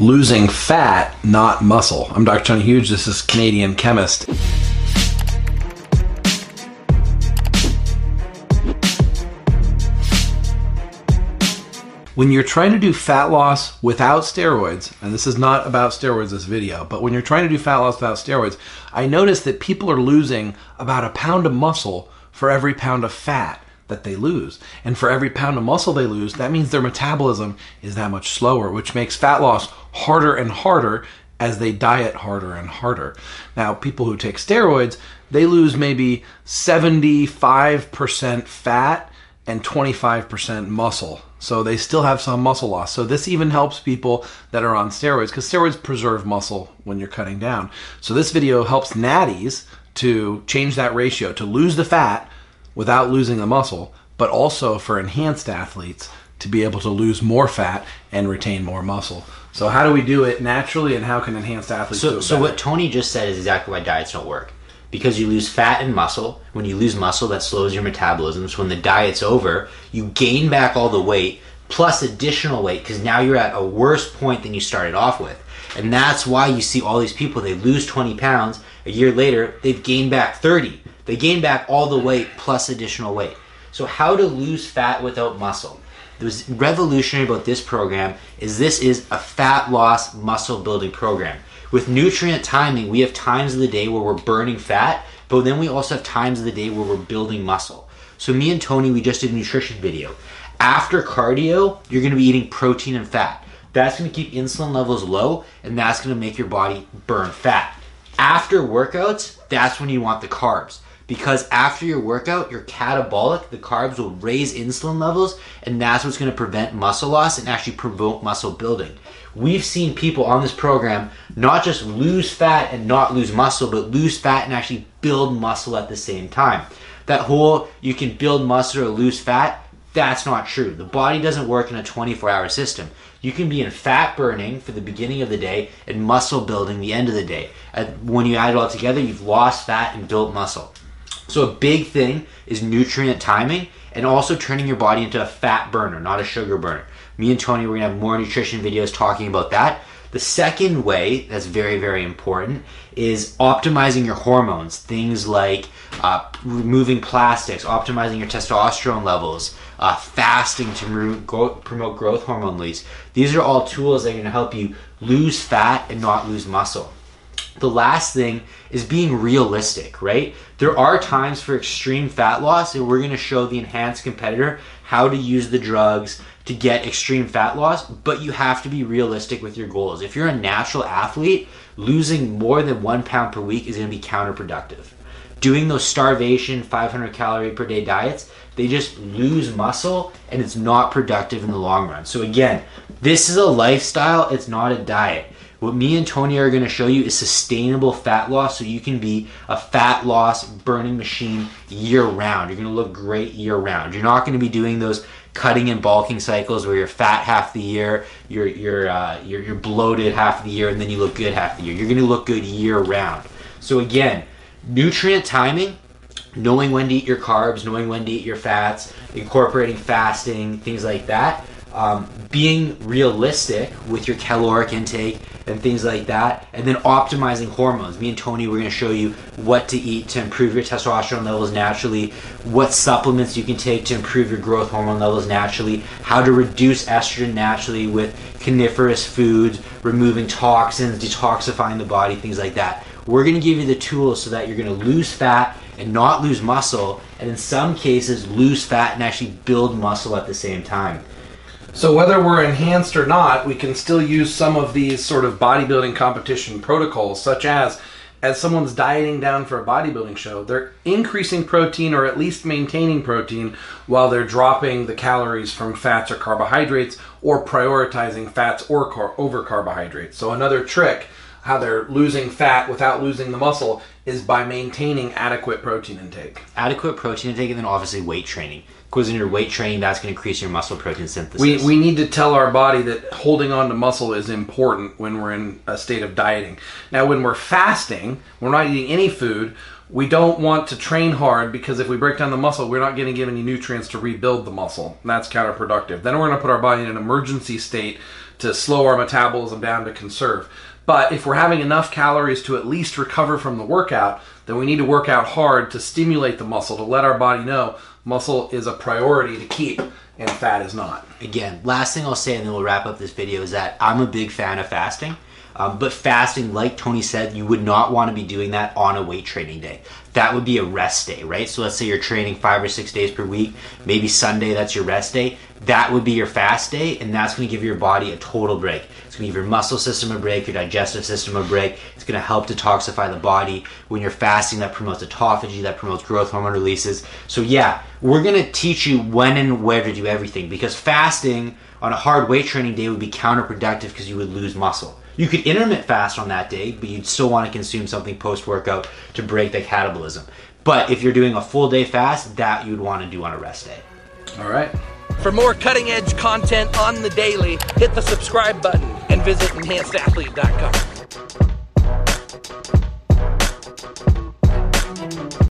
losing fat, not muscle. I'm Dr. Tony Huge. This is Canadian chemist. When you're trying to do fat loss without steroids, and this is not about steroids this video, but when you're trying to do fat loss without steroids, I notice that people are losing about a pound of muscle for every pound of fat that they lose. And for every pound of muscle they lose, that means their metabolism is that much slower, which makes fat loss harder and harder as they diet harder and harder. Now, people who take steroids, they lose maybe 75% fat and 25% muscle. So they still have some muscle loss. So this even helps people that are on steroids because steroids preserve muscle when you're cutting down. So this video helps natties to change that ratio to lose the fat without losing the muscle, but also for enhanced athletes to be able to lose more fat and retain more muscle. So how do we do it naturally, and how can enhanced athletes do So, it so what Tony just said is exactly why diets don't work. Because you lose fat and muscle. When you lose muscle, that slows your metabolism. So when the diet's over, you gain back all the weight plus additional weight because now you're at a worse point than you started off with. And that's why you see all these people, they lose 20 pounds. A year later, they've gained back 30. They gain back all the weight plus additional weight. So how to lose fat without muscle? What's revolutionary about this program is this is a fat loss muscle building program. With nutrient timing, we have times of the day where we're burning fat, but then we also have times of the day where we're building muscle. So me and Tony, we just did a nutrition video. After cardio, you're to be eating protein and fat. That's to keep insulin levels low, and that's to make your body burn fat. After workouts, that's when you want the carbs because after your workout, you're catabolic. The carbs will raise insulin levels, and that's what's going to prevent muscle loss and actually promote muscle building. We've seen people on this program not just lose fat and not lose muscle, but lose fat and actually build muscle at the same time. That whole you can build muscle or lose fat, that's not true. The body doesn't work in a 24 hour system. You can be in fat burning for the beginning of the day and muscle building the end of the day. When you add it all together, you've lost fat and built muscle. So a big thing is nutrient timing and also turning your body into a fat burner, not a sugar burner. Me and Tony, we're gonna have more nutrition videos talking about that. The second way that's very, very important is optimizing your hormones. Things like uh, removing plastics, optimizing your testosterone levels, uh, fasting to go- promote growth hormone release. These are all tools that are going to help you lose fat and not lose muscle. The last thing is being realistic, right? There are times for extreme fat loss, and we're going to show the enhanced competitor how to use the drugs to get extreme fat loss, but you have to be realistic with your goals. If you're a natural athlete, losing more than one pound per week is going to be counterproductive. Doing those starvation 500 calorie per day diets, they just lose muscle and it's not productive in the long run. So, again, this is a lifestyle, it's not a diet. What me and Tony are going to show you is sustainable fat loss so you can be a fat loss burning machine year round. You're going to look great year round. You're not going to be doing those cutting and bulking cycles where you're fat half the year, you're you're uh, you're, you're bloated half the year, and then you look good half the year. You're going to look good year round. So again, nutrient timing, knowing when to eat your carbs, knowing when to eat your fats, incorporating fasting, things like that. Um, being realistic with your caloric intake and things like that, and then optimizing hormones. Me and Tony, we're going to show you what to eat to improve your testosterone levels naturally, what supplements you can take to improve your growth hormone levels naturally, how to reduce estrogen naturally with cruciferous foods, removing toxins, detoxifying the body, things like that. We're going to give you the tools so that you're going to lose fat and not lose muscle, and in some cases, lose fat and actually build muscle at the same time. So whether we're enhanced or not, we can still use some of these sort of bodybuilding competition protocols, such as as someone's dieting down for a bodybuilding show, they're increasing protein or at least maintaining protein while they're dropping the calories from fats or carbohydrates or prioritizing fats or car- over carbohydrates. So another trick how they're losing fat without losing the muscle is by maintaining adequate protein intake. Adequate protein intake, and then obviously weight training. Because in your weight training, that's going to increase your muscle protein synthesis. We, we need to tell our body that holding on to muscle is important when we're in a state of dieting. Now, when we're fasting, we're not eating any food. We don't want to train hard because if we break down the muscle, we're not going to give any nutrients to rebuild the muscle. And that's counterproductive. Then we're going to put our body in an emergency state to slow our metabolism down to conserve. But if we're having enough calories to at least recover from the workout, then we need to work out hard to stimulate the muscle to let our body know muscle is a priority to keep and fat is not. Again, last thing I'll say, and then we'll wrap up this video, is that I'm a big fan of fasting. Um, but fasting, like Tony said, you would not want to be doing that on a weight training day. That would be a rest day, right? So let's say you're training five or six days per week, maybe Sunday, that's your rest day. That would be your fast day, and that's going to give your body a total break. It's going to give your muscle system a break, your digestive system a break. It's going to help detoxify the body. When you're fasting, that promotes autophagy, that promotes growth hormone releases. So, yeah, we're going to teach you when and where to do everything because fasting on a hard weight training day would be counterproductive because you would lose muscle. You could intermittent fast on that day, but you'd still want to consume something post workout to break the catabolism. But if you're doing a full day fast, that you'd want to do on a rest day. All right. For more cutting edge content on the daily, hit the subscribe button and visit enhancedathlete.com.